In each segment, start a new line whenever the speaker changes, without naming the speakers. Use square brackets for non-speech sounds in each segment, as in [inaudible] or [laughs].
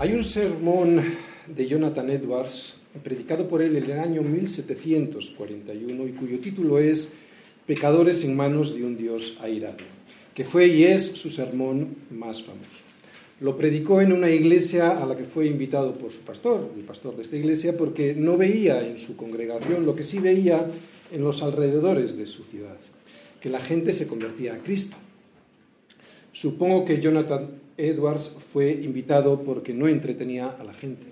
Hay un sermón de Jonathan Edwards, predicado por él en el año 1741, y cuyo título es Pecadores en manos de un Dios airado, que fue y es su sermón más famoso. Lo predicó en una iglesia a la que fue invitado por su pastor, el pastor de esta iglesia, porque no veía en su congregación lo que sí veía en los alrededores de su ciudad, que la gente se convertía a Cristo. Supongo que Jonathan Edwards fue invitado porque no entretenía a la gente.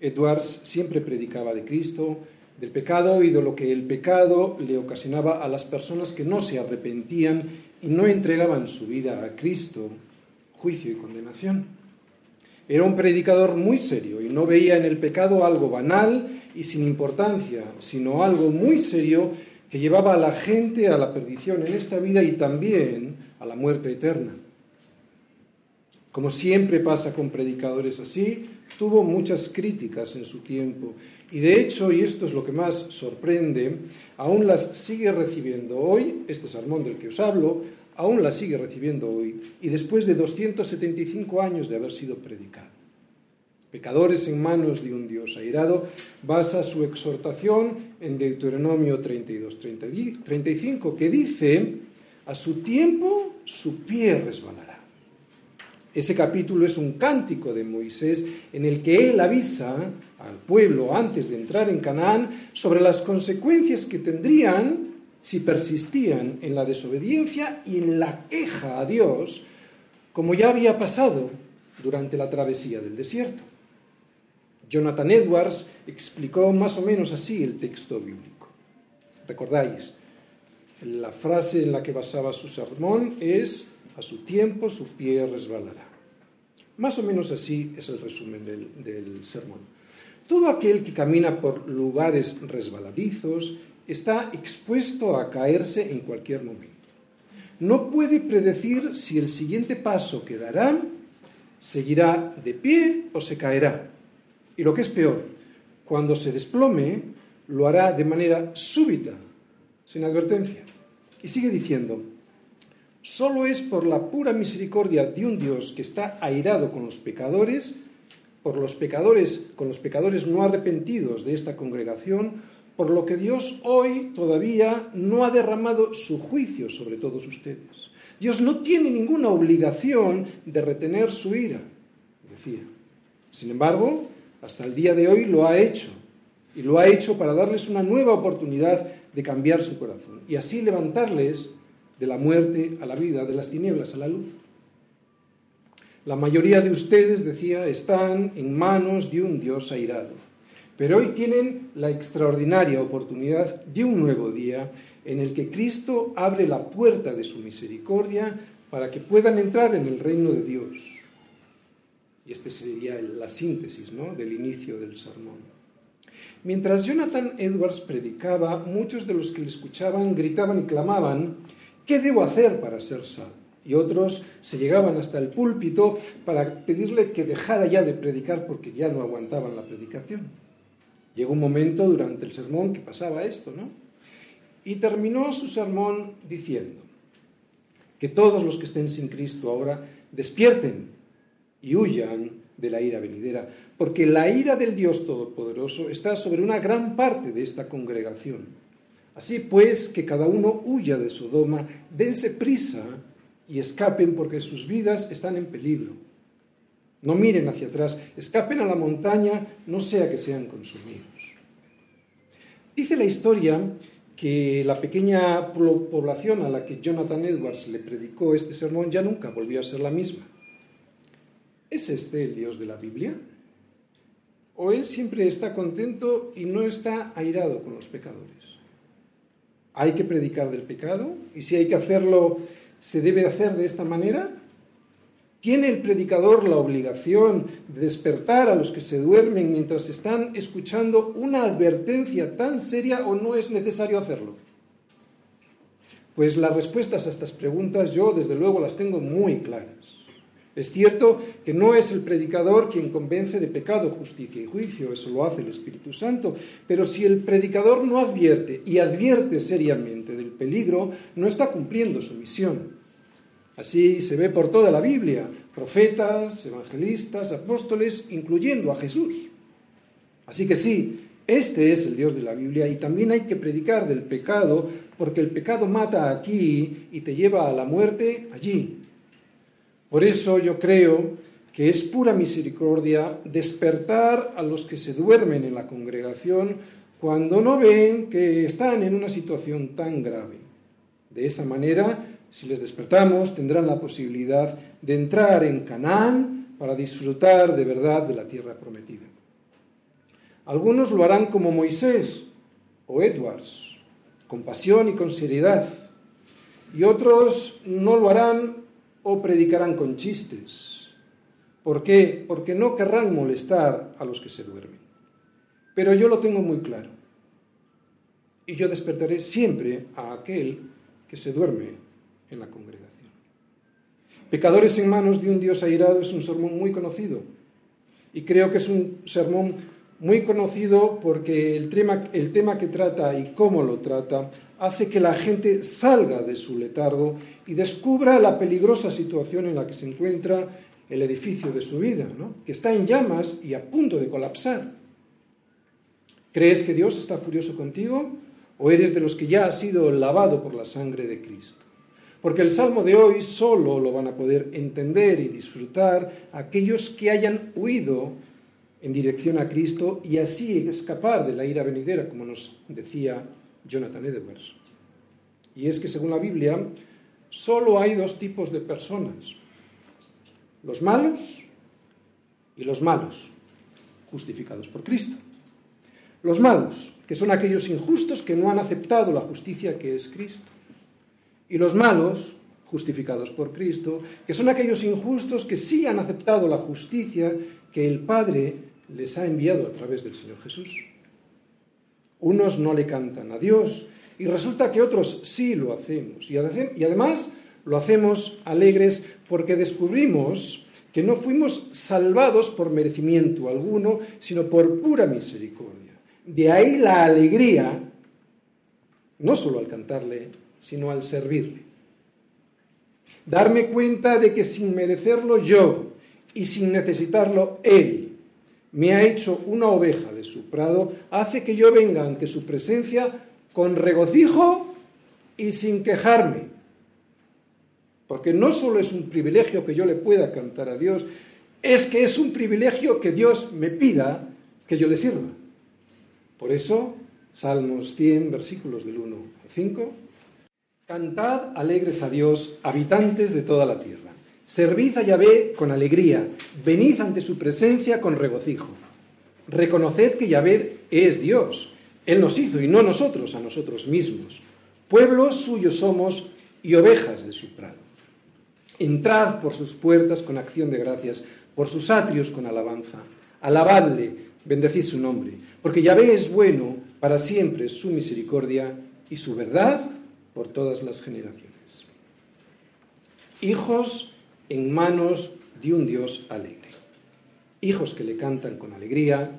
Edwards siempre predicaba de Cristo, del pecado y de lo que el pecado le ocasionaba a las personas que no se arrepentían y no entregaban su vida a Cristo, juicio y condenación. Era un predicador muy serio y no veía en el pecado algo banal y sin importancia, sino algo muy serio que llevaba a la gente a la perdición en esta vida y también a la muerte eterna. Como siempre pasa con predicadores así, tuvo muchas críticas en su tiempo y de hecho, y esto es lo que más sorprende, aún las sigue recibiendo hoy, este sermón del que os hablo, aún las sigue recibiendo hoy y después de 275 años de haber sido predicado. Pecadores en manos de un Dios airado, basa su exhortación en Deuteronomio 32, 35, que dice, a su tiempo su pie resbalará ese capítulo es un cántico de Moisés en el que él avisa al pueblo antes de entrar en Canaán sobre las consecuencias que tendrían si persistían en la desobediencia y en la queja a Dios, como ya había pasado durante la travesía del desierto. Jonathan Edwards explicó más o menos así el texto bíblico. ¿Recordáis? La frase en la que basaba su sermón es a su tiempo su pie resbalará. Más o menos así es el resumen del, sermón. Todo aquel que camina por lugares resbaladizos está expuesto a caerse en cualquier momento. No puede predecir si el siguiente paso que dará seguirá de pie o se caerá. Y lo que es peor, cuando se desplome, lo hará de manera súbita, sin advertencia. Y sigue diciendo, Solo es por la pura misericordia de un Dios que está airado con los pecadores, por los pecadores, con los pecadores no arrepentidos de esta congregación, por lo que Dios hoy todavía no ha derramado su juicio sobre todos ustedes. Dios no tiene ninguna obligación de retener su ira, decía. Sin embargo, hasta el día de hoy lo ha hecho, y lo ha hecho para darles una nueva oportunidad de cambiar su corazón, y así levantarles de la muerte a la vida, de las tinieblas a la luz. La mayoría de ustedes, decía, están en manos de un Dios airado, pero hoy tienen la extraordinaria oportunidad de un nuevo día en el que Cristo abre la puerta de su misericordia para que puedan entrar en el reino de Dios. Y esta sería la síntesis ¿no? del inicio del sermón. Mientras Jonathan Edwards predicaba, muchos de los que le escuchaban gritaban y clamaban, ¿Qué debo hacer para ser salvo? Y otros se llegaban hasta el púlpito para pedirle que dejara ya de predicar porque ya no aguantaban la predicación. Llegó un momento durante el sermón que pasaba esto, ¿no? Y terminó su sermón diciendo que todos los que estén sin Cristo ahora despierten y huyan de la ira venidera, porque la ira del Dios Todopoderoso está sobre una gran parte de esta congregación Así pues, que cada uno huya de Sodoma, dense prisa y escapen porque sus vidas están en peligro. No miren hacia atrás, escapen a la montaña, no sea que sean consumidos. Dice la historia que la pequeña población a la que Jonathan Edwards le predicó este sermón ya nunca volvió a ser la misma. ¿Es este el Dios de la Biblia? ¿O él siempre está contento y no está airado con los pecadores? Hay que predicar del pecado y si hay que hacerlo, se debe hacer de esta manera. ¿Tiene el predicador la obligación de despertar a los que se duermen mientras están escuchando una advertencia tan seria o no es necesario hacerlo? Pues las respuestas a estas preguntas yo desde luego las tengo muy claras. Es cierto que no es el predicador quien convence de pecado, justicia y juicio, eso lo hace el Espíritu Santo, pero si el predicador no advierte y advierte seriamente del peligro, no está cumpliendo su misión. Así se ve por toda la Biblia, profetas, evangelistas, apóstoles, incluyendo a Jesús. Así que sí, este es el Dios de la Biblia y también hay que predicar del pecado, porque el pecado mata aquí y te lleva a la muerte allí. Por eso yo creo que es pura misericordia despertar a los que se duermen en la congregación cuando no ven que están en una situación tan grave. De esa manera, si les despertamos, tendrán la posibilidad de entrar en Canaán para disfrutar de verdad de la tierra prometida. Algunos lo harán como Moisés o Edwards, con pasión y con seriedad, y otros no lo harán o predicarán con chistes. ¿Por qué? Porque no querrán molestar a los que se duermen. Pero yo lo tengo muy claro. Y yo despertaré siempre a aquel que se duerme en la congregación. Pecadores en manos de un Dios airado es un sermón muy conocido. Y creo que es un sermón muy conocido porque el tema, el tema que trata y cómo lo trata hace que la gente salga de su letargo y descubra la peligrosa situación en la que se encuentra el edificio de su vida, que está en llamas y a punto de colapsar. ¿Crees que Dios está furioso contigo o eres de los que ya ha sido lavado por la sangre de Cristo? Porque el salmo de hoy solo lo van a poder entender y disfrutar aquellos que hayan huido en dirección a Cristo y así escapar de la ira venidera, como nos decía Jonathan Edwards. Y es que según la Biblia, solo hay dos tipos de personas, los malos y los malos, justificados por Cristo. Los malos, que son aquellos injustos que no han aceptado la justicia que es Cristo y los malos, justificados por Cristo, que son aquellos injustos que sí han aceptado la justicia que el Padre les ha enviado a través del Señor Jesús. Unos no le cantan a Dios y resulta que otros sí lo hacemos. Y además lo hacemos alegres porque descubrimos que no fuimos salvados por merecimiento alguno, sino por pura misericordia. De ahí la alegría, no solo al cantarle sino al servirle. Darme cuenta de que sin merecerlo yo y sin necesitarlo Él, me ha hecho una oveja de su prado, hace que yo venga ante su presencia con regocijo y sin quejarme. Porque no solo es un privilegio que yo le pueda cantar a Dios, es que es un privilegio que Dios me pida que yo le sirva. Por eso, Salmos 100, versículos del 1 al 5, Cantad alegres a Dios, habitantes de toda la tierra. Servid a Yahvé con alegría, venid ante su presencia con regocijo. Reconoced que Yahvé es Dios. Él nos hizo y no nosotros a nosotros mismos. Pueblos suyos somos y ovejas de su prado. Entrad por sus puertas con acción de gracias, por sus atrios con alabanza. Alabadle, bendecid su nombre, porque Yahvé es bueno, para siempre su misericordia y su verdad por todas las generaciones. Hijos en manos de un Dios alegre. Hijos que le cantan con alegría.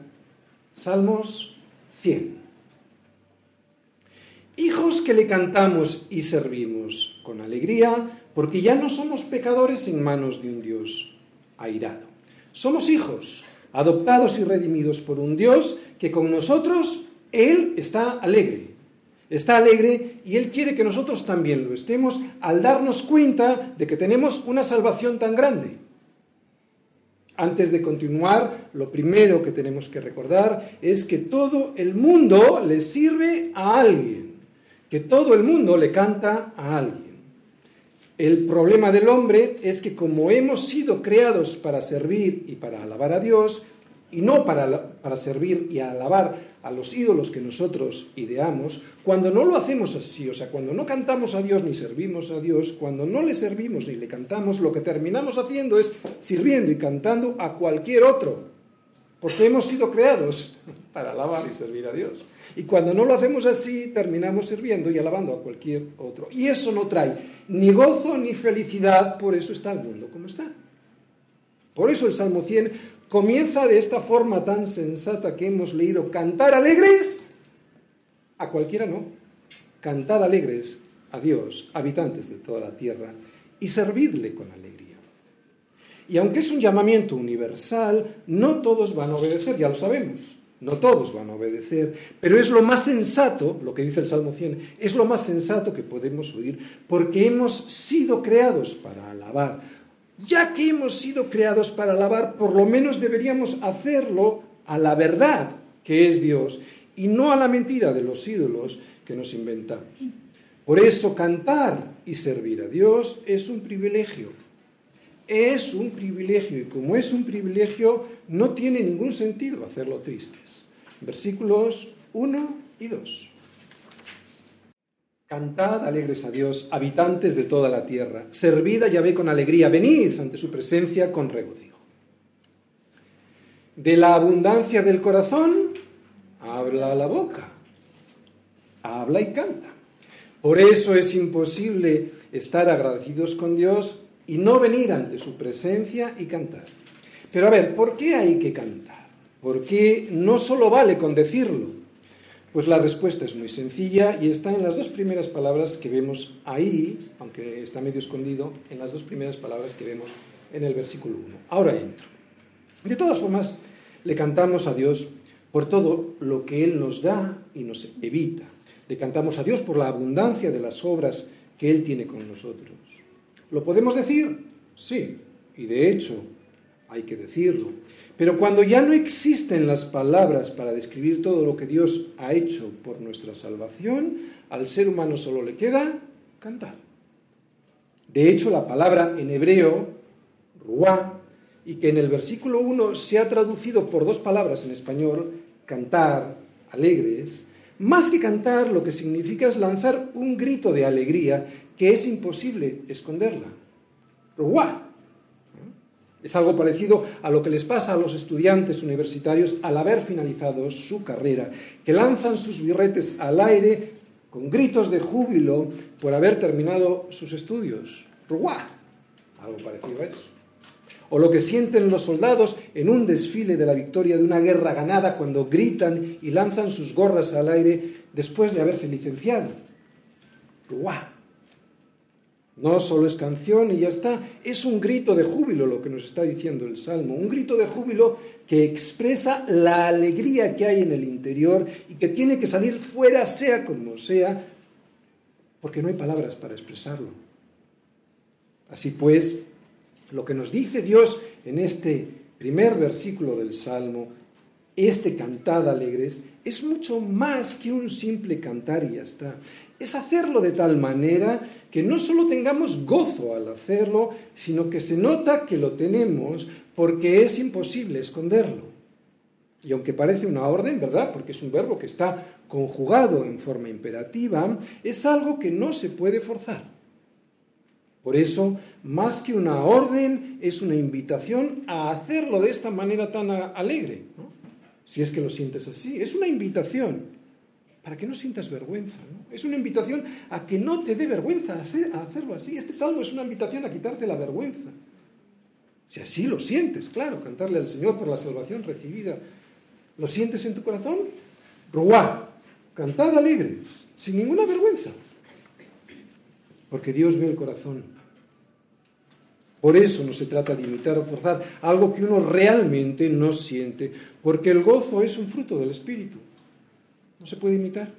Salmos 100. Hijos que le cantamos y servimos con alegría porque ya no somos pecadores en manos de un Dios airado. Somos hijos, adoptados y redimidos por un Dios que con nosotros Él está alegre está alegre y Él quiere que nosotros también lo estemos al darnos cuenta de que tenemos una salvación tan grande. Antes de continuar, lo primero que tenemos que recordar es que todo el mundo le sirve a alguien, que todo el mundo le canta a alguien. El problema del hombre es que como hemos sido creados para servir y para alabar a Dios, y no para, para servir y alabar a los ídolos que nosotros ideamos, cuando no lo hacemos así, o sea, cuando no cantamos a Dios ni servimos a Dios, cuando no le servimos ni le cantamos, lo que terminamos haciendo es sirviendo y cantando a cualquier otro, porque hemos sido creados para alabar y servir a Dios. Y cuando no lo hacemos así, terminamos sirviendo y alabando a cualquier otro. Y eso no trae ni gozo ni felicidad, por eso está el mundo como está. Por eso el Salmo 100 comienza de esta forma tan sensata que hemos leído, cantar alegres, a cualquiera no, cantad alegres a Dios, habitantes de toda la tierra. y servidle con alegría. Y aunque es un llamamiento universal, no todos van a obedecer, ya lo sabemos. No todos van a obedecer, pero es lo más sensato, lo que dice el Salmo 100, es lo más sensato que podemos oír, porque hemos sido creados para alabar. Ya que hemos sido creados para alabar, por lo menos deberíamos hacerlo a la verdad que es Dios y no a la mentira de los ídolos que nos inventamos. Por eso cantar y servir a Dios es un privilegio. Es un privilegio y como es un privilegio no tiene ningún sentido hacerlo tristes. Versículos 1 y 2. Cantad alegres a Dios, habitantes de toda la tierra. Servid a Yahvé con alegría. Venid ante su presencia con regocijo. De la abundancia del corazón habla la boca. Habla y canta. Por eso es imposible estar agradecidos con Dios y no venir ante su presencia y cantar. Pero a ver, ¿por qué hay que cantar? ¿Por qué no solo vale con decirlo? Pues la respuesta es muy sencilla y está en las dos primeras palabras que vemos ahí, aunque está medio escondido, en las dos primeras palabras que vemos en el versículo 1. Ahora entro. De todas formas, le cantamos a Dios por todo lo que Él nos da y nos evita. Le cantamos a Dios por la abundancia de las obras que Él tiene con nosotros. ¿Lo podemos decir? Sí, y de hecho hay que decirlo. Pero cuando ya no existen las palabras para describir todo lo que Dios ha hecho por nuestra salvación, al ser humano solo le queda cantar. De hecho, la palabra en hebreo, ruá, y que en el versículo 1 se ha traducido por dos palabras en español, cantar, alegres, más que cantar, lo que significa es lanzar un grito de alegría que es imposible esconderla. ¡Guau! Es algo parecido a lo que les pasa a los estudiantes universitarios al haber finalizado su carrera, que lanzan sus birretes al aire con gritos de júbilo por haber terminado sus estudios. ¡Guau! Algo parecido a eso o lo que sienten los soldados en un desfile de la victoria de una guerra ganada cuando gritan y lanzan sus gorras al aire después de haberse licenciado. ¡Guau! No solo es canción y ya está, es un grito de júbilo lo que nos está diciendo el Salmo, un grito de júbilo que expresa la alegría que hay en el interior y que tiene que salir fuera sea como sea, porque no hay palabras para expresarlo. Así pues, lo que nos dice Dios en este primer versículo del Salmo, este cantad alegres, es mucho más que un simple cantar y ya está. Es hacerlo de tal manera que no solo tengamos gozo al hacerlo, sino que se nota que lo tenemos porque es imposible esconderlo. Y aunque parece una orden, ¿verdad? Porque es un verbo que está conjugado en forma imperativa, es algo que no se puede forzar. Por eso, más que una orden, es una invitación a hacerlo de esta manera tan alegre. Si es que lo sientes así, es una invitación para que no sientas vergüenza. Es una invitación a que no te dé vergüenza hacerlo así. Este salmo es una invitación a quitarte la vergüenza. Si así lo sientes, claro, cantarle al Señor por la salvación recibida. ¿Lo sientes en tu corazón? Ruá, cantad alegres, sin ninguna vergüenza. Porque Dios ve el corazón. Por eso no se trata de imitar o forzar algo que uno realmente no siente, porque el gozo es un fruto del Espíritu. No se puede imitar.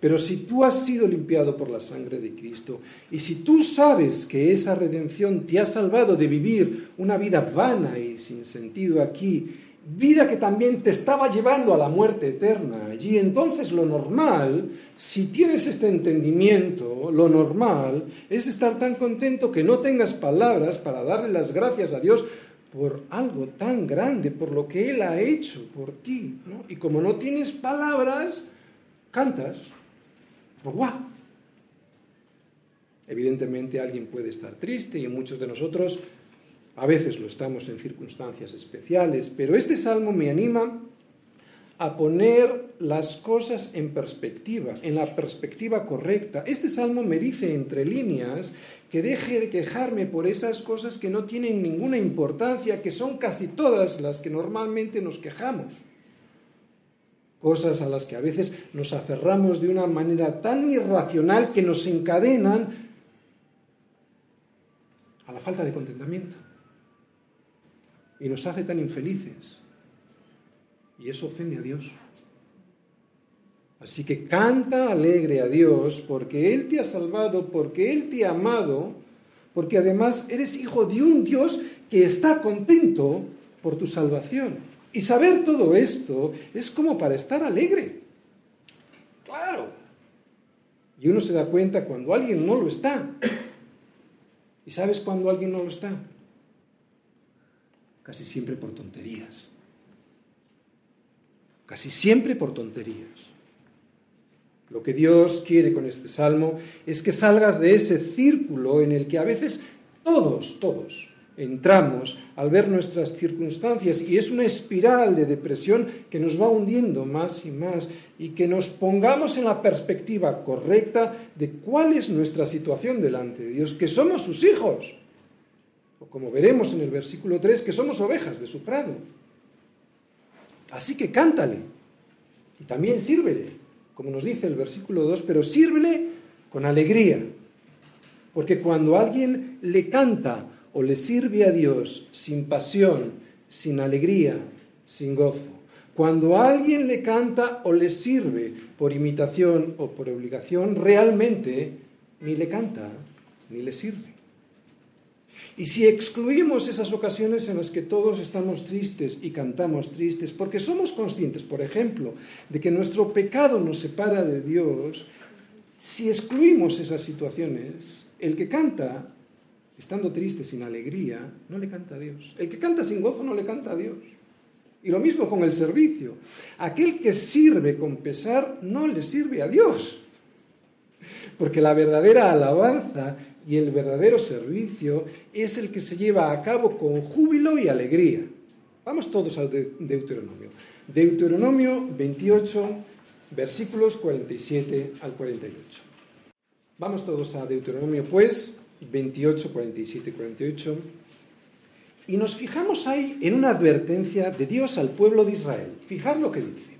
Pero si tú has sido limpiado por la sangre de Cristo y si tú sabes que esa redención te ha salvado de vivir una vida vana y sin sentido aquí vida que también te estaba llevando a la muerte eterna allí. Entonces lo normal, si tienes este entendimiento, lo normal es estar tan contento que no tengas palabras para darle las gracias a Dios por algo tan grande, por lo que Él ha hecho por ti. Y como no tienes palabras, cantas. ¡Guau! Evidentemente alguien puede estar triste y muchos de nosotros a veces lo estamos en circunstancias especiales, pero este salmo me anima a poner las cosas en perspectiva, en la perspectiva correcta. Este salmo me dice entre líneas que deje de quejarme por esas cosas que no tienen ninguna importancia, que son casi todas las que normalmente nos quejamos. Cosas a las que a veces nos aferramos de una manera tan irracional que nos encadenan a la falta de contentamiento. Y nos hace tan infelices. Y eso ofende a Dios. Así que canta alegre a Dios porque Él te ha salvado, porque Él te ha amado, porque además eres hijo de un Dios que está contento por tu salvación. Y saber todo esto es como para estar alegre. Claro. Y uno se da cuenta cuando alguien no lo está. ¿Y sabes cuando alguien no lo está? Casi siempre por tonterías. Casi siempre por tonterías. Lo que Dios quiere con este salmo es que salgas de ese círculo en el que a veces todos, todos entramos al ver nuestras circunstancias y es una espiral de depresión que nos va hundiendo más y más y que nos pongamos en la perspectiva correcta de cuál es nuestra situación delante de Dios, que somos sus hijos, o como veremos en el versículo 3, que somos ovejas de su prado. Así que cántale y también sírvele como nos dice el versículo 2, pero sírvele con alegría. Porque cuando alguien le canta o le sirve a Dios sin pasión, sin alegría, sin gozo, cuando alguien le canta o le sirve por imitación o por obligación, realmente ni le canta ni le sirve. Y si excluimos esas ocasiones en las que todos estamos tristes y cantamos tristes, porque somos conscientes, por ejemplo, de que nuestro pecado nos separa de Dios, si excluimos esas situaciones, el que canta, estando triste, sin alegría, no le canta a Dios. El que canta sin gozo no le canta a Dios. Y lo mismo con el servicio. Aquel que sirve con pesar no le sirve a Dios. Porque la verdadera alabanza y el verdadero servicio es el que se lleva a cabo con júbilo y alegría. Vamos todos al Deuteronomio. Deuteronomio 28, versículos 47 al 48. Vamos todos a Deuteronomio, pues, 28, 47 y 48. Y nos fijamos ahí en una advertencia de Dios al pueblo de Israel. Fijad lo que dice.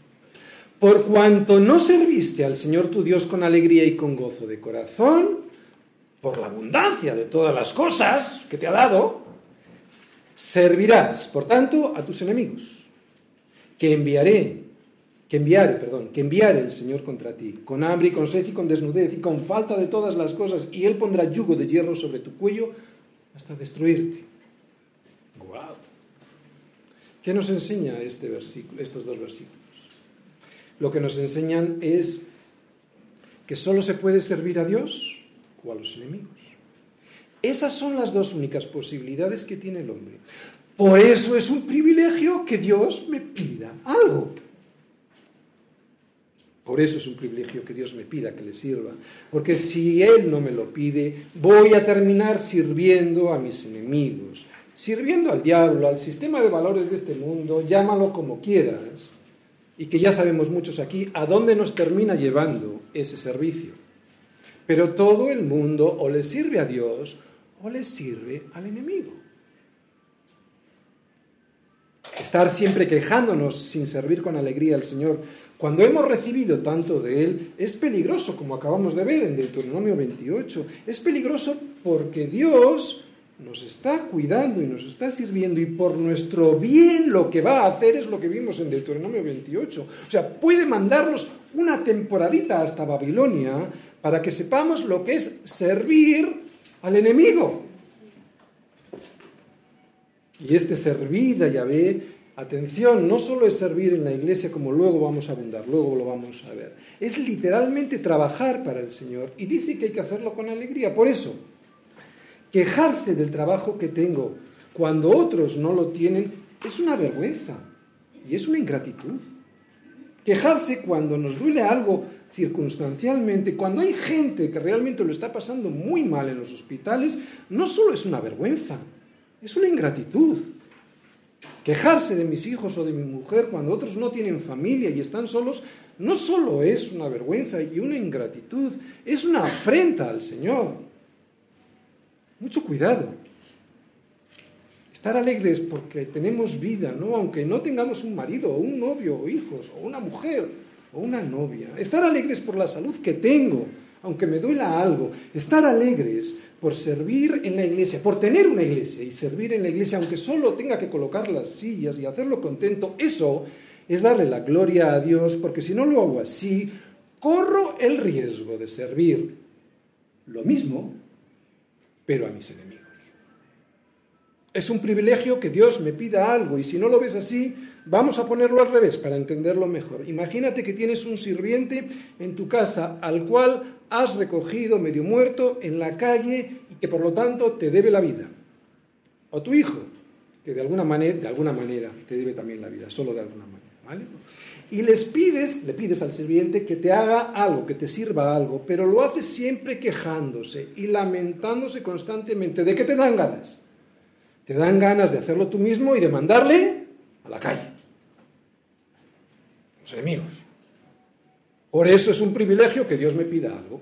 Por cuanto no serviste al Señor tu Dios con alegría y con gozo de corazón, por la abundancia de todas las cosas que te ha dado, servirás, por tanto, a tus enemigos, que enviaré, que enviaré, perdón, que enviaré el Señor contra ti, con hambre y con sed y con desnudez y con falta de todas las cosas, y Él pondrá yugo de hierro sobre tu cuello hasta destruirte. ¡Wow! ¿Qué nos enseña este versículo, estos dos versículos? Lo que nos enseñan es que solo se puede servir a Dios o a los enemigos. Esas son las dos únicas posibilidades que tiene el hombre. Por eso es un privilegio que Dios me pida algo. Por eso es un privilegio que Dios me pida que le sirva. Porque si Él no me lo pide, voy a terminar sirviendo a mis enemigos, sirviendo al diablo, al sistema de valores de este mundo, llámalo como quieras, y que ya sabemos muchos aquí a dónde nos termina llevando ese servicio. Pero todo el mundo o le sirve a Dios o le sirve al enemigo. Estar siempre quejándonos sin servir con alegría al Señor cuando hemos recibido tanto de Él es peligroso, como acabamos de ver en Deuteronomio 28. Es peligroso porque Dios nos está cuidando y nos está sirviendo y por nuestro bien lo que va a hacer es lo que vimos en Deuteronomio 28. O sea, puede mandarnos una temporadita hasta Babilonia para que sepamos lo que es servir al enemigo. Y este servir a Yahvé, atención, no solo es servir en la iglesia como luego vamos a abundar, luego lo vamos a ver. Es literalmente trabajar para el Señor y dice que hay que hacerlo con alegría. Por eso, quejarse del trabajo que tengo cuando otros no lo tienen es una vergüenza y es una ingratitud. Quejarse cuando nos duele algo circunstancialmente, cuando hay gente que realmente lo está pasando muy mal en los hospitales, no solo es una vergüenza, es una ingratitud. Quejarse de mis hijos o de mi mujer cuando otros no tienen familia y están solos, no solo es una vergüenza y una ingratitud, es una afrenta al Señor. Mucho cuidado. Estar alegres porque tenemos vida, ¿no? Aunque no tengamos un marido o un novio o hijos o una mujer o una novia. Estar alegres por la salud que tengo, aunque me duela algo. Estar alegres por servir en la iglesia, por tener una iglesia y servir en la iglesia, aunque solo tenga que colocar las sillas y hacerlo contento, eso es darle la gloria a Dios, porque si no lo hago así, corro el riesgo de servir lo mismo, pero a mis enemigos. Es un privilegio que Dios me pida algo y si no lo ves así, vamos a ponerlo al revés para entenderlo mejor. Imagínate que tienes un sirviente en tu casa al cual has recogido medio muerto en la calle y que por lo tanto te debe la vida. O tu hijo, que de alguna manera, de alguna manera te debe también la vida, solo de alguna manera. ¿vale? Y les pides, le pides al sirviente que te haga algo, que te sirva algo, pero lo hace siempre quejándose y lamentándose constantemente. ¿De qué te dan ganas? Te dan ganas de hacerlo tú mismo y de mandarle a la calle. Los enemigos. Por eso es un privilegio que Dios me pida algo.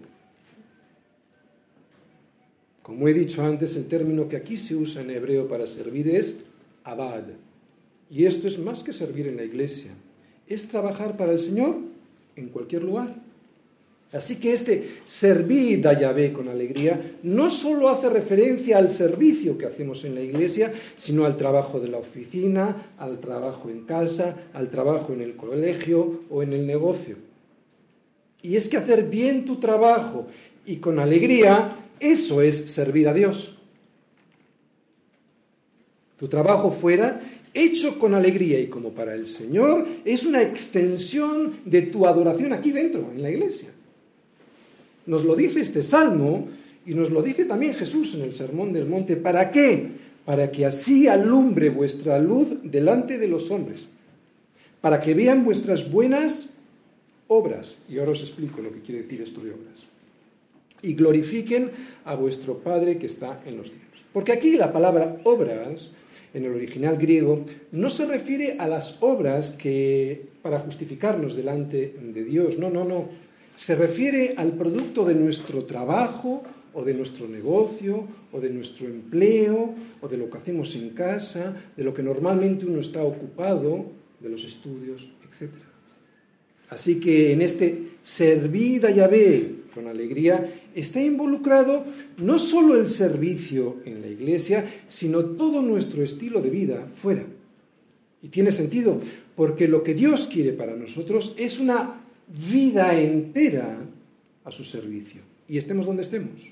Como he dicho antes, el término que aquí se usa en hebreo para servir es abad. Y esto es más que servir en la iglesia, es trabajar para el Señor en cualquier lugar. Así que este servir a Yahvé con alegría no solo hace referencia al servicio que hacemos en la iglesia, sino al trabajo de la oficina, al trabajo en casa, al trabajo en el colegio o en el negocio. Y es que hacer bien tu trabajo y con alegría, eso es servir a Dios. Tu trabajo fuera hecho con alegría y como para el Señor, es una extensión de tu adoración aquí dentro, en la iglesia. Nos lo dice este salmo y nos lo dice también Jesús en el Sermón del Monte. ¿Para qué? Para que así alumbre vuestra luz delante de los hombres, para que vean vuestras buenas obras. Y ahora os explico lo que quiere decir esto de obras. Y glorifiquen a vuestro Padre que está en los cielos. Porque aquí la palabra obras en el original griego, no se refiere a las obras que para justificarnos delante de Dios, no, no, no. Se refiere al producto de nuestro trabajo o de nuestro negocio o de nuestro empleo o de lo que hacemos en casa, de lo que normalmente uno está ocupado, de los estudios, etc. Así que en este servir a Yahvé con alegría está involucrado no solo el servicio en la iglesia, sino todo nuestro estilo de vida fuera. Y tiene sentido, porque lo que Dios quiere para nosotros es una vida entera a su servicio. Y estemos donde estemos.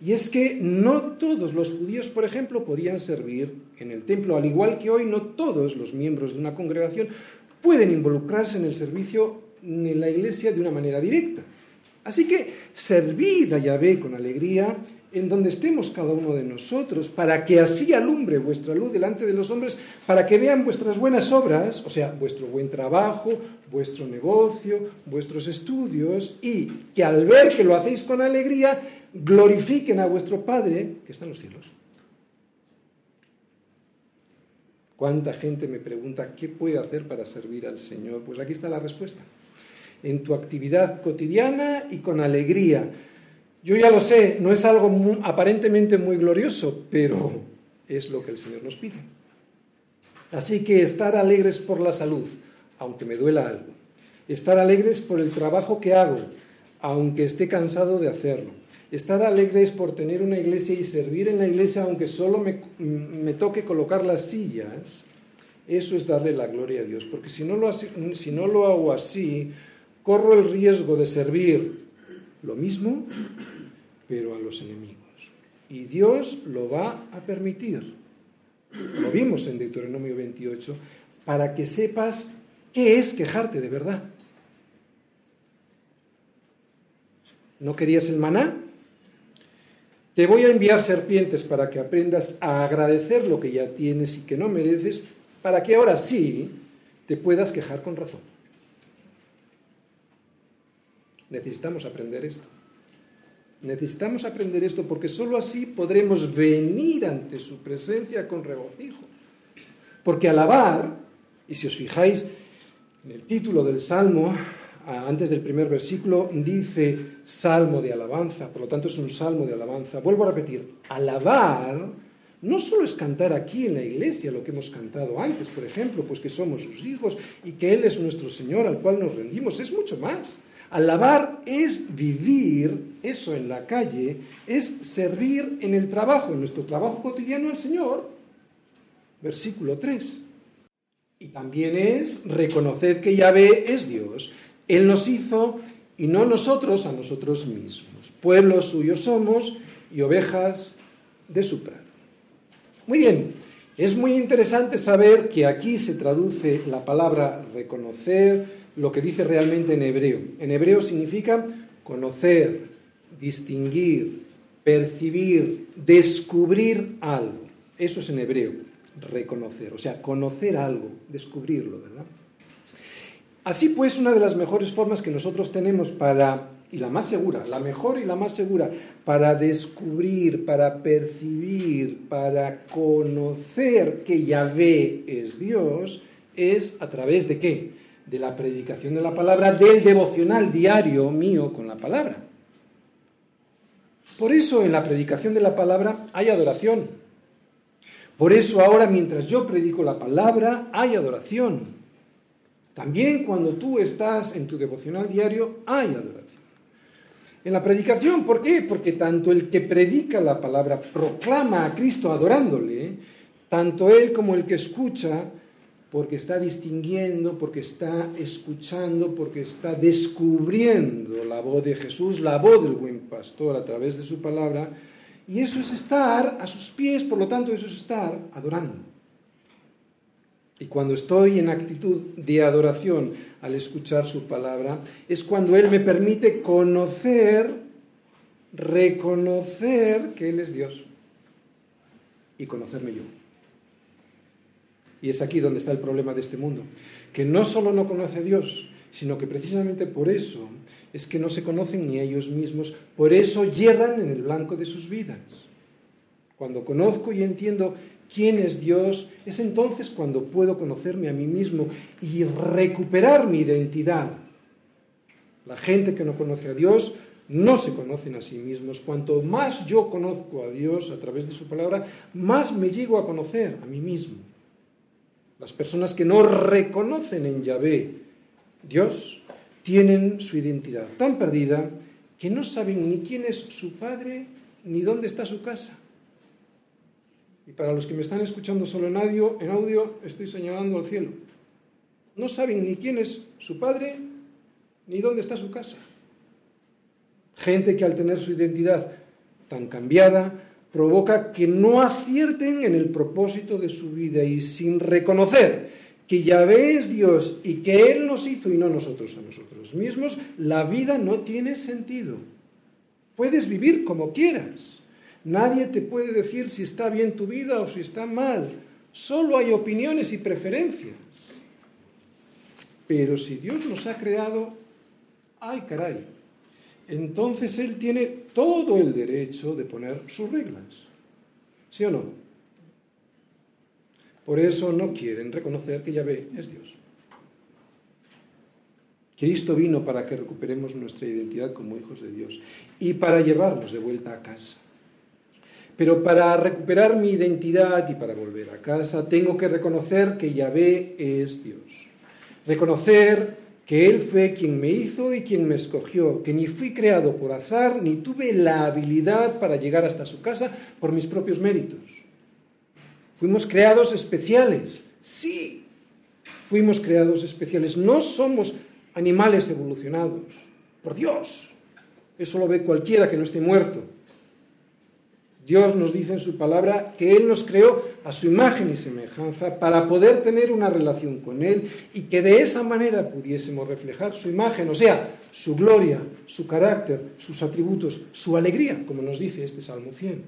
Y es que no todos los judíos, por ejemplo, podían servir en el templo, al igual que hoy no todos los miembros de una congregación pueden involucrarse en el servicio en la iglesia de una manera directa. Así que servid a Yahvé con alegría en donde estemos cada uno de nosotros, para que así alumbre vuestra luz delante de los hombres, para que vean vuestras buenas obras, o sea, vuestro buen trabajo, vuestro negocio, vuestros estudios, y que al ver que lo hacéis con alegría, glorifiquen a vuestro Padre que está en los cielos. ¿Cuánta gente me pregunta qué puede hacer para servir al Señor? Pues aquí está la respuesta en tu actividad cotidiana y con alegría. Yo ya lo sé, no es algo aparentemente muy glorioso, pero es lo que el Señor nos pide. Así que estar alegres por la salud, aunque me duela algo. Estar alegres por el trabajo que hago, aunque esté cansado de hacerlo. Estar alegres por tener una iglesia y servir en la iglesia, aunque solo me, me toque colocar las sillas. Eso es darle la gloria a Dios, porque si no lo, si no lo hago así, corro el riesgo de servir lo mismo, pero a los enemigos. Y Dios lo va a permitir. Lo vimos en Deuteronomio 28, para que sepas qué es quejarte de verdad. ¿No querías el maná? Te voy a enviar serpientes para que aprendas a agradecer lo que ya tienes y que no mereces, para que ahora sí te puedas quejar con razón. Necesitamos aprender esto. Necesitamos aprender esto porque sólo así podremos venir ante su presencia con regocijo. Porque alabar, y si os fijáis en el título del Salmo, antes del primer versículo, dice Salmo de alabanza, por lo tanto es un salmo de alabanza. Vuelvo a repetir, alabar no solo es cantar aquí en la iglesia lo que hemos cantado antes, por ejemplo, pues que somos sus hijos y que Él es nuestro Señor al cual nos rendimos, es mucho más. Alabar es vivir eso en la calle es servir en el trabajo, en nuestro trabajo cotidiano al Señor. Versículo 3. Y también es reconocer que Yahvé es Dios. Él nos hizo y no nosotros a nosotros mismos. Pueblos suyos somos y ovejas de su prado. Muy bien, es muy interesante saber que aquí se traduce la palabra reconocer, lo que dice realmente en hebreo. En hebreo significa conocer, distinguir, percibir, descubrir algo. Eso es en hebreo, reconocer, o sea, conocer algo, descubrirlo, ¿verdad? Así pues, una de las mejores formas que nosotros tenemos para, y la más segura, la mejor y la más segura, para descubrir, para percibir, para conocer que Yahvé es Dios, es a través de qué? De la predicación de la palabra, del devocional diario mío con la palabra. Por eso en la predicación de la palabra hay adoración. Por eso ahora mientras yo predico la palabra hay adoración. También cuando tú estás en tu devocional diario hay adoración. En la predicación, ¿por qué? Porque tanto el que predica la palabra proclama a Cristo adorándole, tanto él como el que escucha, porque está distinguiendo, porque está escuchando, porque está descubriendo la voz de Jesús, la voz del buen pastor a través de su palabra, y eso es estar a sus pies, por lo tanto eso es estar adorando. Y cuando estoy en actitud de adoración al escuchar su palabra, es cuando Él me permite conocer, reconocer que Él es Dios y conocerme yo. Y es aquí donde está el problema de este mundo, que no solo no conoce a Dios, sino que precisamente por eso es que no se conocen ni ellos mismos, por eso yerran en el blanco de sus vidas. Cuando conozco y entiendo quién es Dios, es entonces cuando puedo conocerme a mí mismo y recuperar mi identidad. La gente que no conoce a Dios no se conocen a sí mismos. Cuanto más yo conozco a Dios a través de su palabra, más me llego a conocer a mí mismo. Las personas que no reconocen en Yahvé Dios tienen su identidad tan perdida que no saben ni quién es su padre ni dónde está su casa. Y para los que me están escuchando solo en audio, en audio estoy señalando al cielo. No saben ni quién es su padre ni dónde está su casa. Gente que al tener su identidad tan cambiada provoca que no acierten en el propósito de su vida y sin reconocer que Yahvé es Dios y que Él nos hizo y no nosotros a nosotros mismos, la vida no tiene sentido. Puedes vivir como quieras, Nadie te puede decir si está bien tu vida o si está mal. Solo hay opiniones y preferencias. Pero si Dios nos ha creado, ay caray, entonces Él tiene todo el derecho de poner sus reglas. ¿Sí o no? Por eso no quieren reconocer que Yahvé es Dios. Cristo vino para que recuperemos nuestra identidad como hijos de Dios y para llevarnos de vuelta a casa. Pero para recuperar mi identidad y para volver a casa, tengo que reconocer que Yahvé es Dios. Reconocer que Él fue quien me hizo y quien me escogió, que ni fui creado por azar, ni tuve la habilidad para llegar hasta su casa por mis propios méritos. Fuimos creados especiales, sí, fuimos creados especiales. No somos animales evolucionados, por Dios. Eso lo ve cualquiera que no esté muerto. Dios nos dice en su palabra que Él nos creó a su imagen y semejanza para poder tener una relación con Él y que de esa manera pudiésemos reflejar su imagen, o sea, su gloria, su carácter, sus atributos, su alegría, como nos dice este Salmo 100.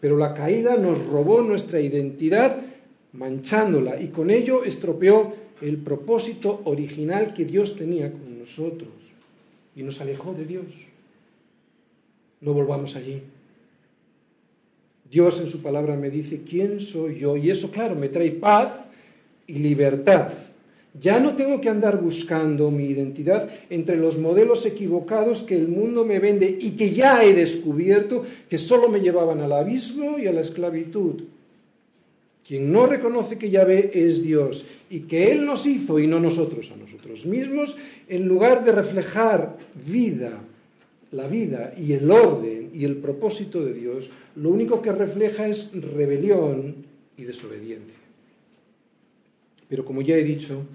Pero la caída nos robó nuestra identidad manchándola y con ello estropeó el propósito original que Dios tenía con nosotros y nos alejó de Dios. No volvamos allí. Dios en su palabra me dice quién soy yo y eso, claro, me trae paz y libertad. Ya no tengo que andar buscando mi identidad entre los modelos equivocados que el mundo me vende y que ya he descubierto que solo me llevaban al abismo y a la esclavitud. Quien no reconoce que Yahvé es Dios y que Él nos hizo y no nosotros a nosotros mismos, en lugar de reflejar vida, la vida y el orden y el propósito de Dios, lo único que refleja es rebelión y desobediencia. Pero como ya he dicho,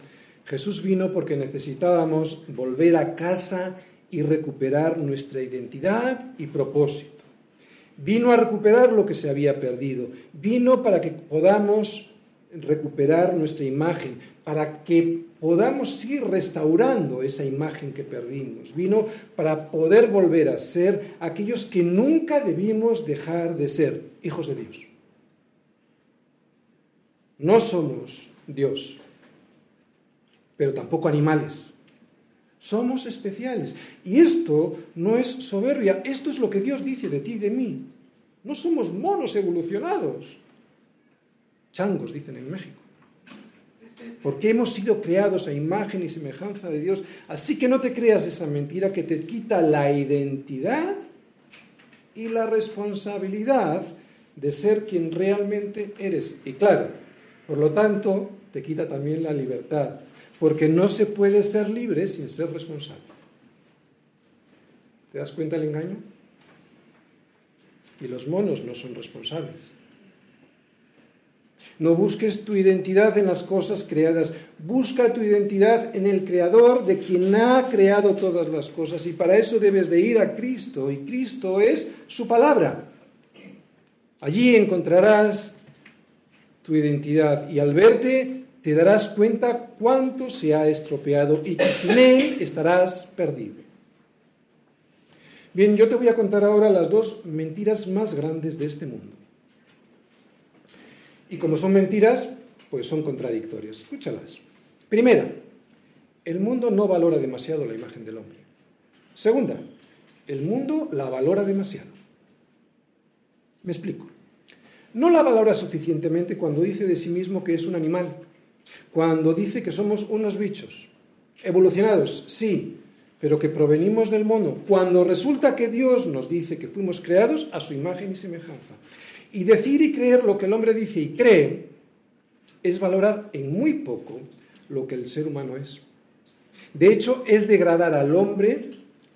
Jesús vino porque necesitábamos volver a casa y recuperar nuestra identidad y propósito. Vino a recuperar lo que se había perdido. Vino para que podamos recuperar nuestra imagen, para que podamos seguir restaurando esa imagen que perdimos. Vino para poder volver a ser aquellos que nunca debimos dejar de ser, hijos de Dios. No somos Dios, pero tampoco animales. Somos especiales. Y esto no es soberbia, esto es lo que Dios dice de ti y de mí. No somos monos evolucionados. Changos, dicen en México. Porque hemos sido creados a imagen y semejanza de Dios. Así que no te creas esa mentira que te quita la identidad y la responsabilidad de ser quien realmente eres. Y claro, por lo tanto, te quita también la libertad porque no se puede ser libre sin ser responsable. ¿Te das cuenta del engaño? Y los monos no son responsables. No busques tu identidad en las cosas creadas, busca tu identidad en el Creador de quien ha creado todas las cosas y para eso debes de ir a Cristo y Cristo es su palabra. Allí encontrarás tu identidad y al verte te darás cuenta cuánto se ha estropeado y que sin él estarás perdido. Bien, yo te voy a contar ahora las dos mentiras más grandes de este mundo. Y como son mentiras, pues son contradictorias. Escúchalas. Primera, el mundo no valora demasiado la imagen del hombre. Segunda, el mundo la valora demasiado. Me explico. No la valora suficientemente cuando dice de sí mismo que es un animal cuando dice que somos unos bichos, evolucionados, sí, pero que provenimos del mono, cuando resulta que Dios nos dice que fuimos creados a su imagen y semejanza. Y decir y creer lo que el hombre dice y cree es valorar en muy poco lo que el ser humano es. De hecho, es degradar al hombre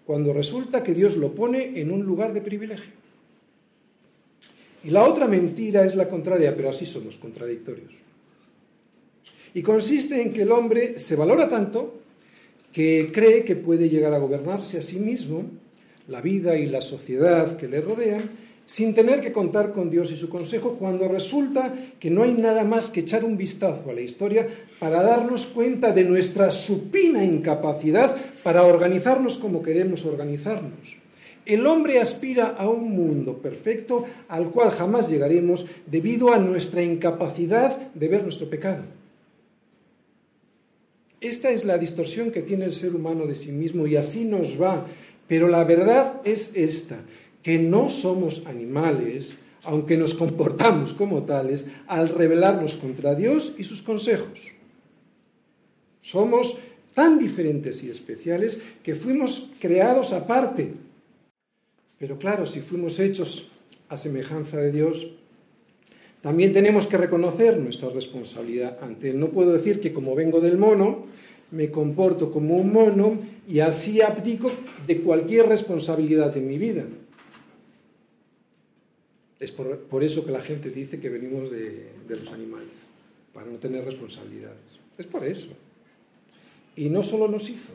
cuando resulta que Dios lo pone en un lugar de privilegio. Y la otra mentira es la contraria, pero así somos contradictorios. Y consiste en que el hombre se valora tanto que cree que puede llegar a gobernarse a sí mismo, la vida y la sociedad que le rodean, sin tener que contar con Dios y su consejo, cuando resulta que no hay nada más que echar un vistazo a la historia para darnos cuenta de nuestra supina incapacidad para organizarnos como queremos organizarnos. El hombre aspira a un mundo perfecto al cual jamás llegaremos debido a nuestra incapacidad de ver nuestro pecado. Esta es la distorsión que tiene el ser humano de sí mismo y así nos va. Pero la verdad es esta, que no somos animales, aunque nos comportamos como tales, al rebelarnos contra Dios y sus consejos. Somos tan diferentes y especiales que fuimos creados aparte. Pero claro, si fuimos hechos a semejanza de Dios, también tenemos que reconocer nuestra responsabilidad ante él. No puedo decir que como vengo del mono, me comporto como un mono y así abdico de cualquier responsabilidad en mi vida. Es por, eso que la gente dice que venimos de los animales, para no tener responsabilidades. Es por eso. Y no solo nos hizo,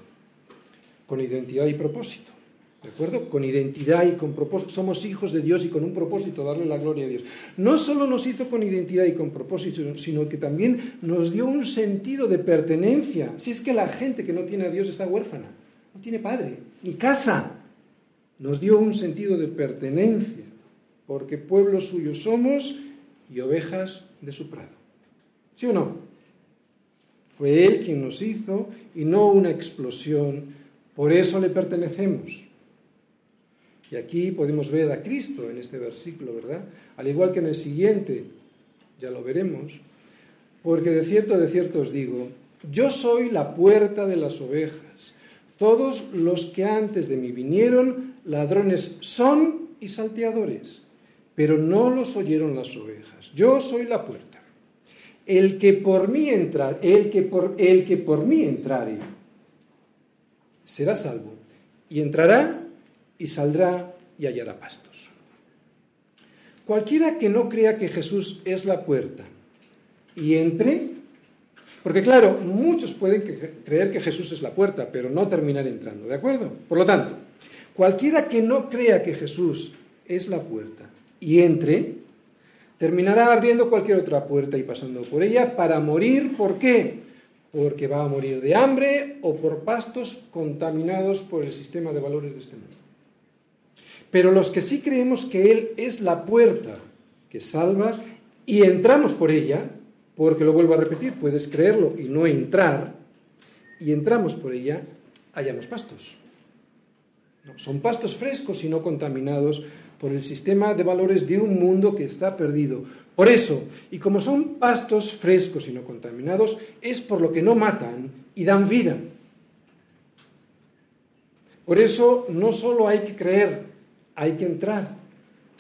con identidad y propósito. ¿De acuerdo? Con identidad y con propósito. Somos hijos de Dios y con un propósito, darle la gloria a Dios. No solo nos hizo con identidad y con propósito, sino que también nos dio un sentido de pertenencia. Si es que la gente que no tiene a Dios está huérfana, no tiene padre, ni casa. Nos dio un sentido de pertenencia, porque pueblo suyo somos y ovejas de su prado. ¿Sí o no? Fue Él quien nos hizo y no una explosión. Por eso le pertenecemos. Y aquí podemos ver a Cristo en este versículo, ¿verdad? Al igual que en el siguiente, ya lo veremos, porque de cierto, de cierto os digo, yo soy la puerta de las ovejas. Todos los que antes de mí vinieron, ladrones son y salteadores, pero no los oyeron las ovejas. Yo soy la puerta. El que por mí entrar, el que por, el que por mí entrare, será salvo y entrará y saldrá y hallará pastos. Cualquiera que no crea que Jesús es la puerta y entre, porque claro, muchos pueden creer que Jesús es la puerta, pero no terminar entrando, ¿de acuerdo? Por lo tanto, cualquiera que no crea que Jesús es la puerta y entre, terminará abriendo cualquier otra puerta y pasando por ella para morir. ¿Por qué? Porque va a morir de hambre o por pastos contaminados por el sistema de valores de este mundo. Pero los que sí creemos que Él es la puerta que salva y entramos por ella, porque lo vuelvo a repetir, puedes creerlo y no entrar, y entramos por ella, hallamos pastos. son pastos frescos y no contaminados por el sistema de valores de un mundo que está perdido. Por eso, y como son pastos frescos y no contaminados, es por lo que no matan y dan vida. Por eso no solo hay que creer, hay que entrar.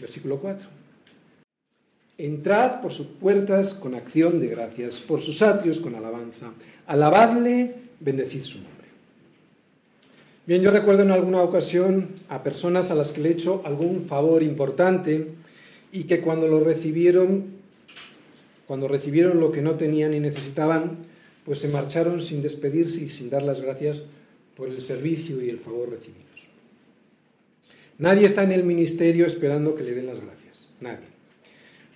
Versículo 4. Entrad por sus puertas con acción de gracias, por sus atrios con alabanza. Alabadle, bendecid su nombre. Bien, yo recuerdo en alguna ocasión a personas a las que le he hecho algún favor importante y que cuando lo recibieron, cuando recibieron lo que no tenían y necesitaban, pues se marcharon sin despedirse y sin dar las gracias por el servicio y el favor recibidos. Nadie está en el ministerio esperando que le den las gracias, nadie.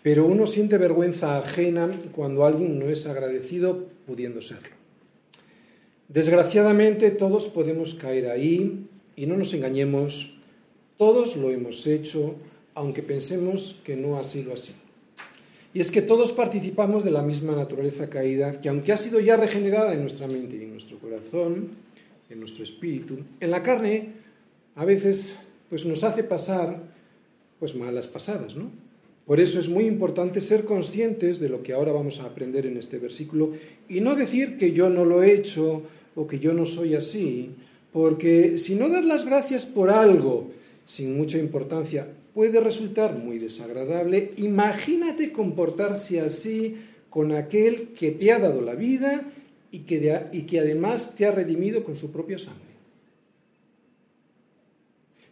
Pero uno siente vergüenza ajena cuando alguien no es agradecido pudiendo serlo. Desgraciadamente todos podemos caer ahí y no nos engañemos, todos lo hemos hecho, aunque pensemos que no ha sido así. Y es que todos participamos de la misma naturaleza caída, que aunque ha sido ya regenerada en nuestra mente y en nuestro corazón, en nuestro espíritu, en la carne a veces pues nos hace pasar pues malas pasadas, ¿no? Por eso es muy importante ser conscientes de lo que ahora vamos a aprender en este versículo y no decir que yo no lo he hecho o que yo no soy así, porque si no dar las gracias por algo sin mucha importancia puede resultar muy desagradable, imagínate comportarse así con aquel que te ha dado la vida y que, y que además te ha redimido con su propia sangre.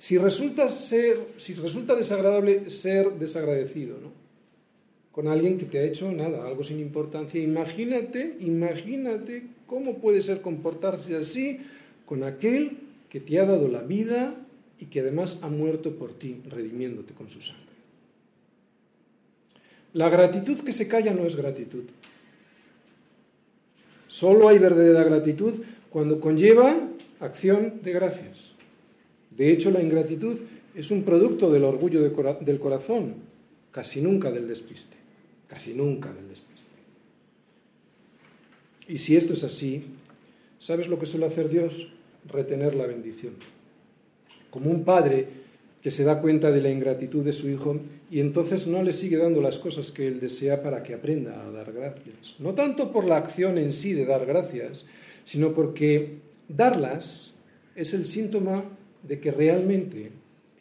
Si resulta, ser, si resulta desagradable ser desagradecido, ¿no? Con alguien que te ha hecho nada, algo sin importancia, imagínate, imagínate ¿Cómo puede ser comportarse así con aquel que te ha dado la vida y que además ha muerto por ti, redimiéndote con su sangre? La gratitud que se calla no es gratitud. Solo hay verdadera gratitud cuando conlleva acción de gracias. De hecho, la ingratitud es un producto del orgullo del corazón, casi nunca del despiste, casi nunca del despiste. Y si esto es así, ¿sabes lo que suele hacer Dios? Retener la bendición. Como un padre que se da cuenta de la ingratitud de su hijo y entonces no le sigue dando las cosas que él desea para que aprenda a dar gracias. No tanto por la acción en sí de dar gracias, sino porque darlas es el síntoma de que realmente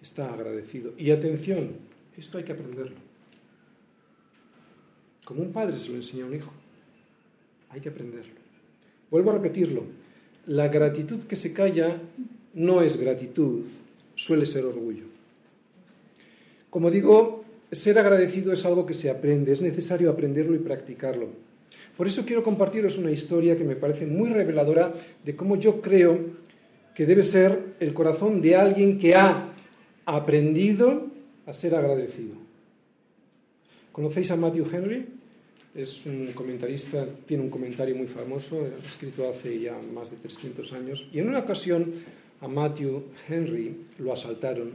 está agradecido. Y atención, esto hay que aprenderlo. Como un padre se lo enseña a un hijo. Hay que aprenderlo. Vuelvo a repetirlo. La gratitud que se calla no es gratitud, suele ser orgullo. Como digo, ser agradecido es algo que se aprende, es necesario aprenderlo y practicarlo. Por eso quiero compartiros una historia que me parece muy reveladora de cómo yo creo que debe ser el corazón de alguien que ha aprendido a ser agradecido. ¿Conocéis a Matthew Henry? Es un comentarista, tiene un comentario muy famoso, escrito hace ya más de 300 años. Y en una ocasión a Matthew Henry lo asaltaron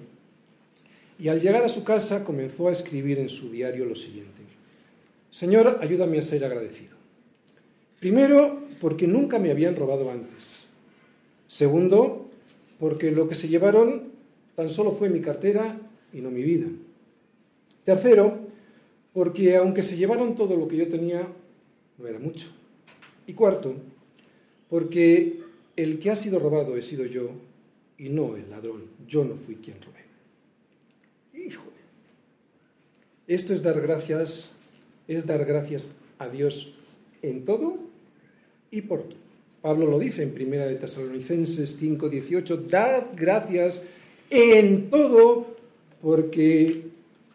y al llegar a su casa comenzó a escribir en su diario lo siguiente. Señor, ayúdame a ser agradecido. Primero, porque nunca me habían robado antes. Segundo, porque lo que se llevaron tan solo fue mi cartera y no mi vida. Tercero, porque aunque se llevaron todo lo que yo tenía, no era mucho. Y cuarto, porque el que ha sido robado he sido yo y no el ladrón. Yo no fui quien robé. Híjole. Esto es dar gracias, es dar gracias a Dios en todo y por todo. Pablo lo dice en 1 de Tesalonicenses 5:18, dad gracias en todo, porque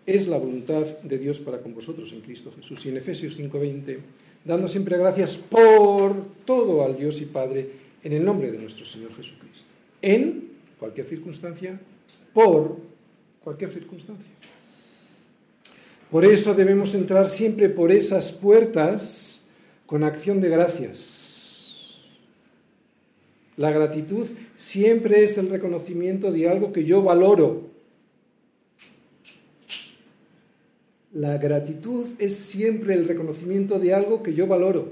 es la voluntad de Dios para con vosotros en Cristo Jesús. Y en Efesios 5:20, dando siempre gracias por todo al Dios y Padre en el nombre de nuestro Señor Jesucristo. En cualquier circunstancia, por cualquier circunstancia. Por eso debemos entrar siempre por esas puertas con acción de gracias. La gratitud siempre es el reconocimiento de algo que yo valoro. La gratitud es siempre el reconocimiento de algo que yo valoro.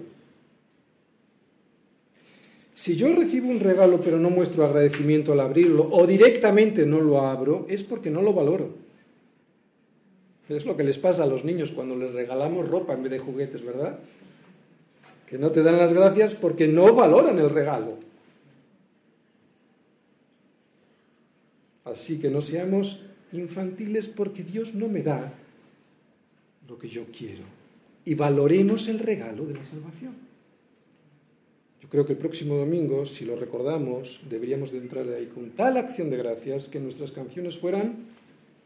Si yo recibo un regalo pero no muestro agradecimiento al abrirlo o directamente no lo abro, es porque no lo valoro. Es lo que les pasa a los niños cuando les regalamos ropa en vez de juguetes, ¿verdad? Que no te dan las gracias porque no valoran el regalo. Así que no seamos infantiles porque Dios no me da lo que yo quiero. Y valoremos el regalo de la salvación. Yo creo que el próximo domingo, si lo recordamos, deberíamos de entrar ahí con tal acción de gracias que nuestras canciones fueran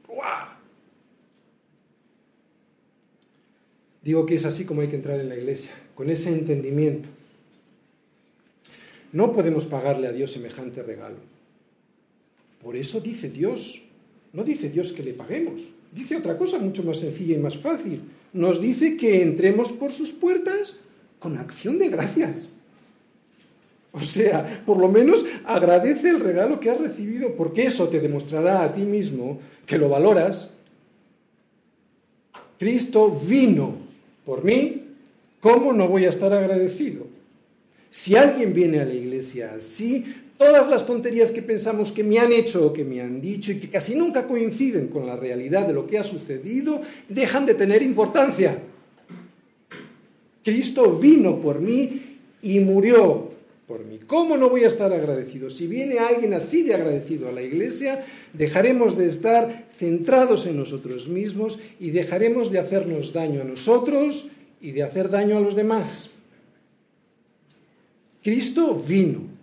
¡Buah! Digo que es así como hay que entrar en la iglesia, con ese entendimiento. No podemos pagarle a Dios semejante regalo. Por eso dice Dios, no dice Dios que le paguemos, dice otra cosa mucho más sencilla y más fácil. Nos dice que entremos por sus puertas con acción de gracias. O sea, por lo menos agradece el regalo que has recibido, porque eso te demostrará a ti mismo que lo valoras. Cristo vino por mí, ¿cómo no voy a estar agradecido? Si alguien viene a la iglesia así, todas las tonterías que pensamos que me han hecho o que me han dicho y que casi nunca coinciden con la realidad de lo que ha sucedido, dejan de tener importancia. Cristo vino por mí y murió por mí. ¿Cómo no voy a estar agradecido? Si viene alguien así de agradecido a la iglesia, dejaremos de estar centrados en nosotros mismos y dejaremos de hacernos daño a nosotros y de hacer daño a los demás. Cristo vino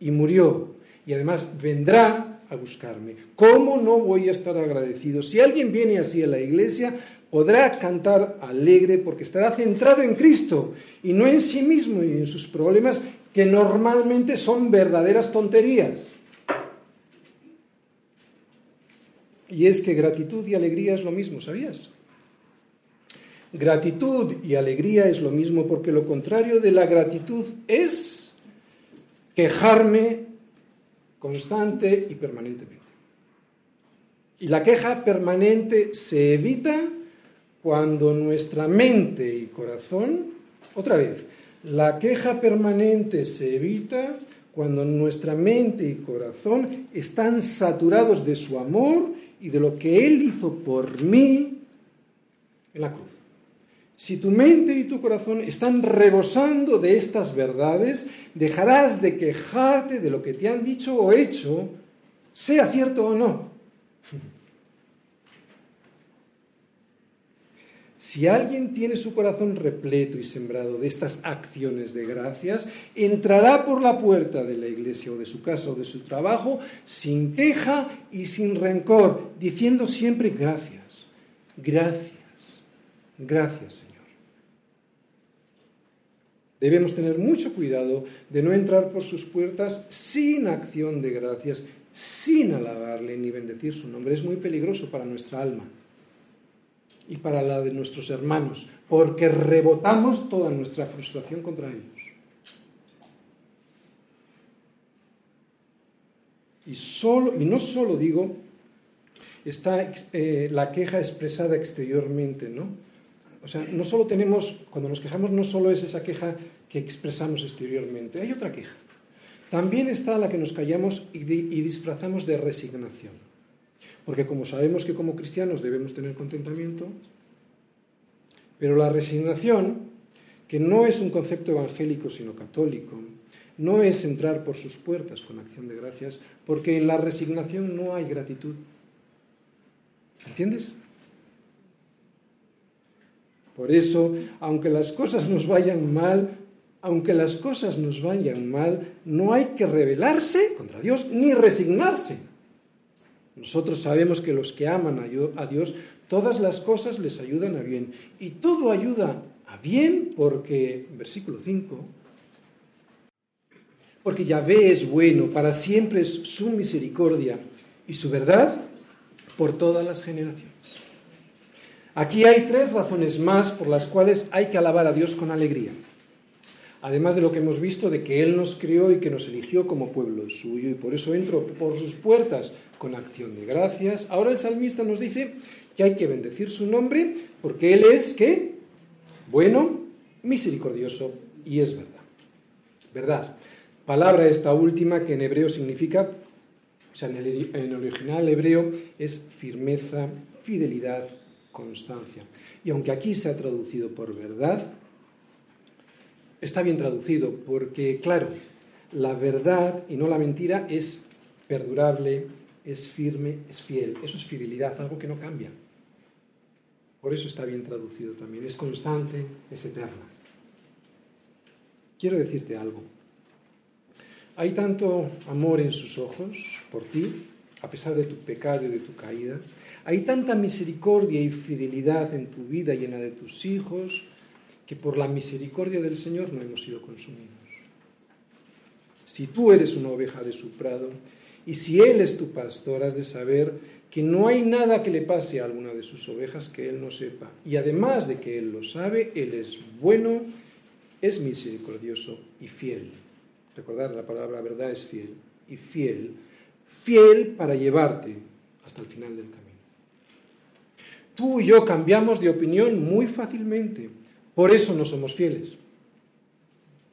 y murió y además vendrá a buscarme. ¿Cómo no voy a estar agradecido? Si alguien viene así a la iglesia, podrá cantar alegre porque estará centrado en Cristo y no en sí mismo y en sus problemas que normalmente son verdaderas tonterías. Y es que gratitud y alegría es lo mismo, ¿sabías? Gratitud y alegría es lo mismo porque lo contrario de la gratitud es quejarme constante y permanentemente. Y la queja permanente se evita cuando nuestra mente y corazón, otra vez, la queja permanente se evita cuando nuestra mente y corazón están saturados de su amor y de lo que Él hizo por mí en la cruz. Si tu mente y tu corazón están rebosando de estas verdades, dejarás de quejarte de lo que te han dicho o hecho, sea cierto o no. Si alguien tiene su corazón repleto y sembrado de estas acciones de gracias, entrará por la puerta de la iglesia o de su casa o de su trabajo sin queja y sin rencor, diciendo siempre gracias, gracias, gracias. Debemos tener mucho cuidado de no entrar por sus puertas sin acción de gracias, sin alabarle ni bendecir su nombre. Es muy peligroso para nuestra alma y para la de nuestros hermanos, porque rebotamos toda nuestra frustración contra ellos. Y, solo, y no solo digo, está eh, la queja expresada exteriormente, ¿no? O sea, no solo tenemos, cuando nos quejamos, no solo es esa queja que expresamos exteriormente, hay otra queja. También está la que nos callamos y disfrazamos de resignación. Porque como sabemos que como cristianos debemos tener contentamiento, pero la resignación, que no es un concepto evangélico sino católico, no es entrar por sus puertas con acción de gracias, porque en la resignación no hay gratitud. ¿Entiendes? Por eso, aunque las cosas nos vayan mal, aunque las cosas nos vayan mal, no hay que rebelarse contra Dios ni resignarse. Nosotros sabemos que los que aman a Dios, todas las cosas les ayudan a bien. Y todo ayuda a bien porque, versículo 5, porque Yahvé es bueno, para siempre es su misericordia y su verdad por todas las generaciones. Aquí hay tres razones más por las cuales hay que alabar a Dios con alegría. Además de lo que hemos visto de que Él nos crió y que nos eligió como pueblo suyo y por eso entro por sus puertas con acción de gracias. Ahora el salmista nos dice que hay que bendecir su nombre porque Él es, ¿qué? Bueno, misericordioso y es verdad. ¿Verdad? Palabra esta última que en hebreo significa, o sea, en el, original hebreo es firmeza, fidelidad, constancia. Y aunque aquí se ha traducido por verdad, está bien traducido porque, claro, la verdad y no la mentira es perdurable, es firme, es fiel. Eso es fidelidad, algo que no cambia. Por eso está bien traducido también. Es constante, es eterna. Quiero decirte algo. Hay tanto amor en sus ojos por ti, a pesar de tu pecado y de tu caída. Hay tanta misericordia y fidelidad en tu vida y en la de tus hijos, que por la misericordia del Señor no hemos sido consumidos. Si tú eres una oveja de su prado, y si Él es tu pastor, has de saber que no hay nada que le pase a alguna de sus ovejas que Él no sepa. Y además de que Él lo sabe, Él es bueno, es misericordioso y fiel. Recordar la palabra verdad es fiel y fiel, fiel para llevarte hasta el final del camino. Tú y yo cambiamos de opinión muy fácilmente, por eso no somos fieles.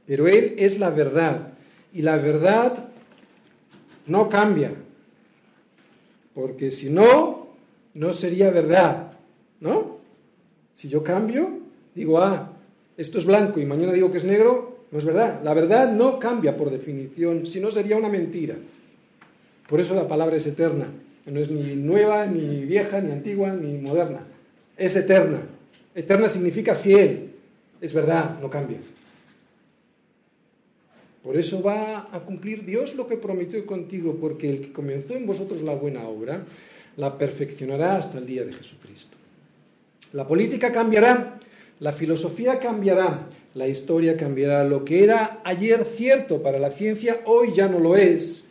Pero Él es la verdad y la verdad no cambia. Porque si no, no sería verdad. ¿No? Si yo cambio, digo, ah, esto es blanco y mañana digo que es negro, no es verdad. La verdad no cambia por definición, si no sería una mentira. Por eso la palabra es eterna. No es ni nueva, ni vieja, ni antigua, ni moderna. Es eterna. Eterna significa fiel. Es verdad, no cambia. Por eso va a cumplir Dios lo que prometió contigo, porque el que comenzó en vosotros la buena obra, la perfeccionará hasta el día de Jesucristo. La política cambiará, la filosofía cambiará, la historia cambiará. Lo que era ayer cierto para la ciencia, hoy ya no lo es,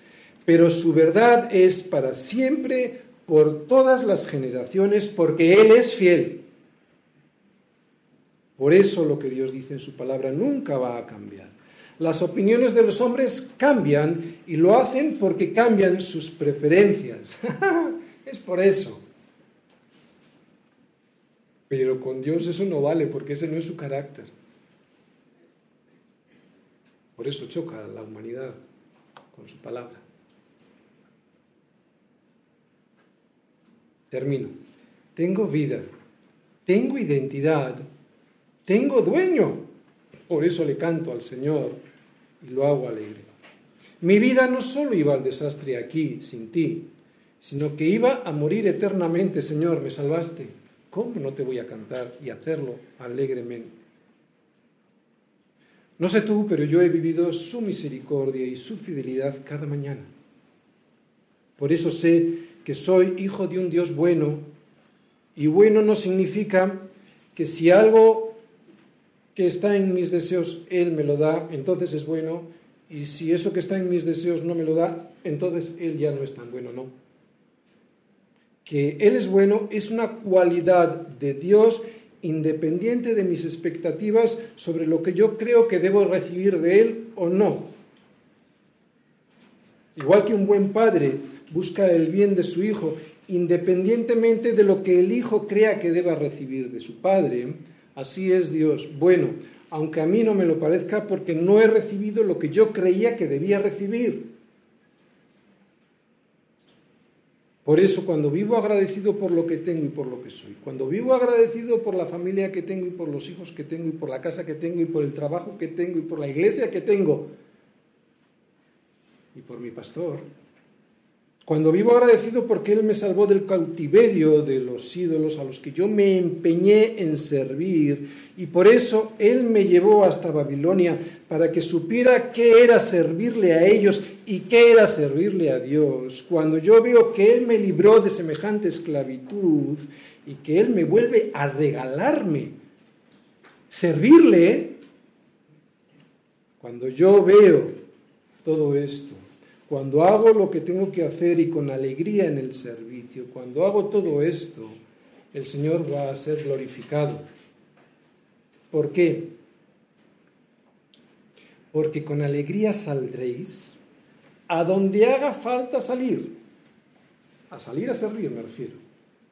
pero su verdad es para siempre, por todas las generaciones, porque Él es fiel. Por eso lo que Dios dice en su palabra nunca va a cambiar. Las opiniones de los hombres cambian y lo hacen porque cambian sus preferencias. [laughs] es por eso. Pero con Dios eso no vale porque ese no es su carácter. Por eso choca la humanidad con su palabra. Termino. Tengo vida, tengo identidad, tengo dueño. Por eso le canto al Señor y lo hago alegre. Mi vida no solo iba al desastre aquí, sin ti, sino que iba a morir eternamente, Señor, me salvaste. ¿Cómo no te voy a cantar y hacerlo alegremente? No sé tú, pero yo he vivido su misericordia y su fidelidad cada mañana. Por eso sé que soy hijo de un Dios bueno, y bueno no significa que si algo que está en mis deseos, Él me lo da, entonces es bueno, y si eso que está en mis deseos no me lo da, entonces Él ya no es tan bueno, no. Que Él es bueno es una cualidad de Dios independiente de mis expectativas sobre lo que yo creo que debo recibir de Él o no. Igual que un buen padre busca el bien de su hijo independientemente de lo que el hijo crea que deba recibir de su padre, Así es Dios. Bueno, aunque a mí no me lo parezca porque no he recibido lo que yo creía que debía recibir. Por eso cuando vivo agradecido por lo que tengo y por lo que soy, cuando vivo agradecido por la familia que tengo y por los hijos que tengo y por la casa que tengo y por el trabajo que tengo y por la iglesia que tengo y por mi pastor, Cuando vivo agradecido porque Él me salvó del cautiverio de los ídolos a los que yo me empeñé en servir y por eso Él me llevó hasta Babilonia para que supiera qué era servirle a ellos y qué era servirle a Dios. Cuando yo veo que Él me libró de semejante esclavitud y que Él me vuelve a regalarme servirle, cuando yo veo todo esto, cuando hago lo que tengo que hacer y con alegría en el servicio, cuando hago todo esto, el Señor va a ser glorificado. ¿Por qué? Porque con alegría saldréis a donde haga falta salir. A salir a servir me refiero.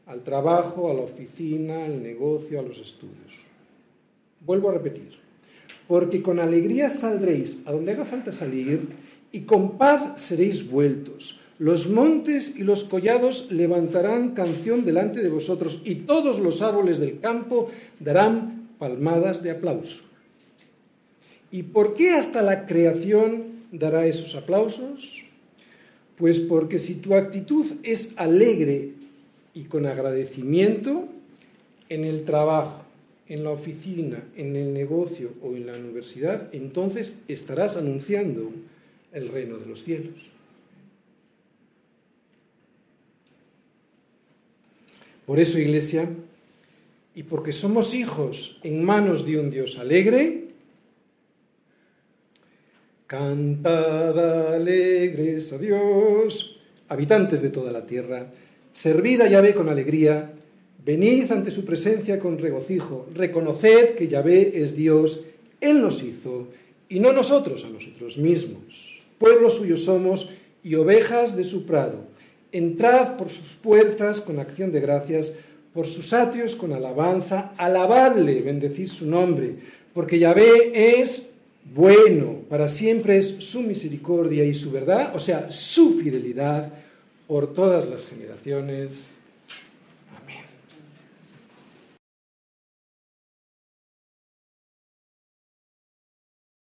Al trabajo, a la oficina, al negocio, a los estudios. Vuelvo a repetir. Porque con alegría saldréis a donde haga falta salir y con paz seréis vueltos. Los montes y los collados levantarán canción delante de vosotros y todos los árboles del campo darán palmadas de aplauso. ¿Y por qué hasta la creación dará esos aplausos? Pues porque si tu actitud es alegre y con agradecimiento, en el trabajo, en la oficina, en el negocio o en la universidad, entonces estarás anunciando el reino de los cielos. Por eso, Iglesia, y porque somos hijos en manos de un Dios alegre, cantad alegres a Dios, habitantes de toda la tierra, servid a Yahvé con alegría, venid ante su presencia con regocijo, reconoced que Yahvé es Dios, Él nos hizo, y no nosotros a nosotros mismos pueblo suyo somos y ovejas de su prado. Entrad por sus puertas con acción de gracias, por sus atrios con alabanza, alabadle, bendecid su nombre, porque Yahvé es bueno, para siempre es su misericordia y su verdad, o sea, su fidelidad por todas las generaciones.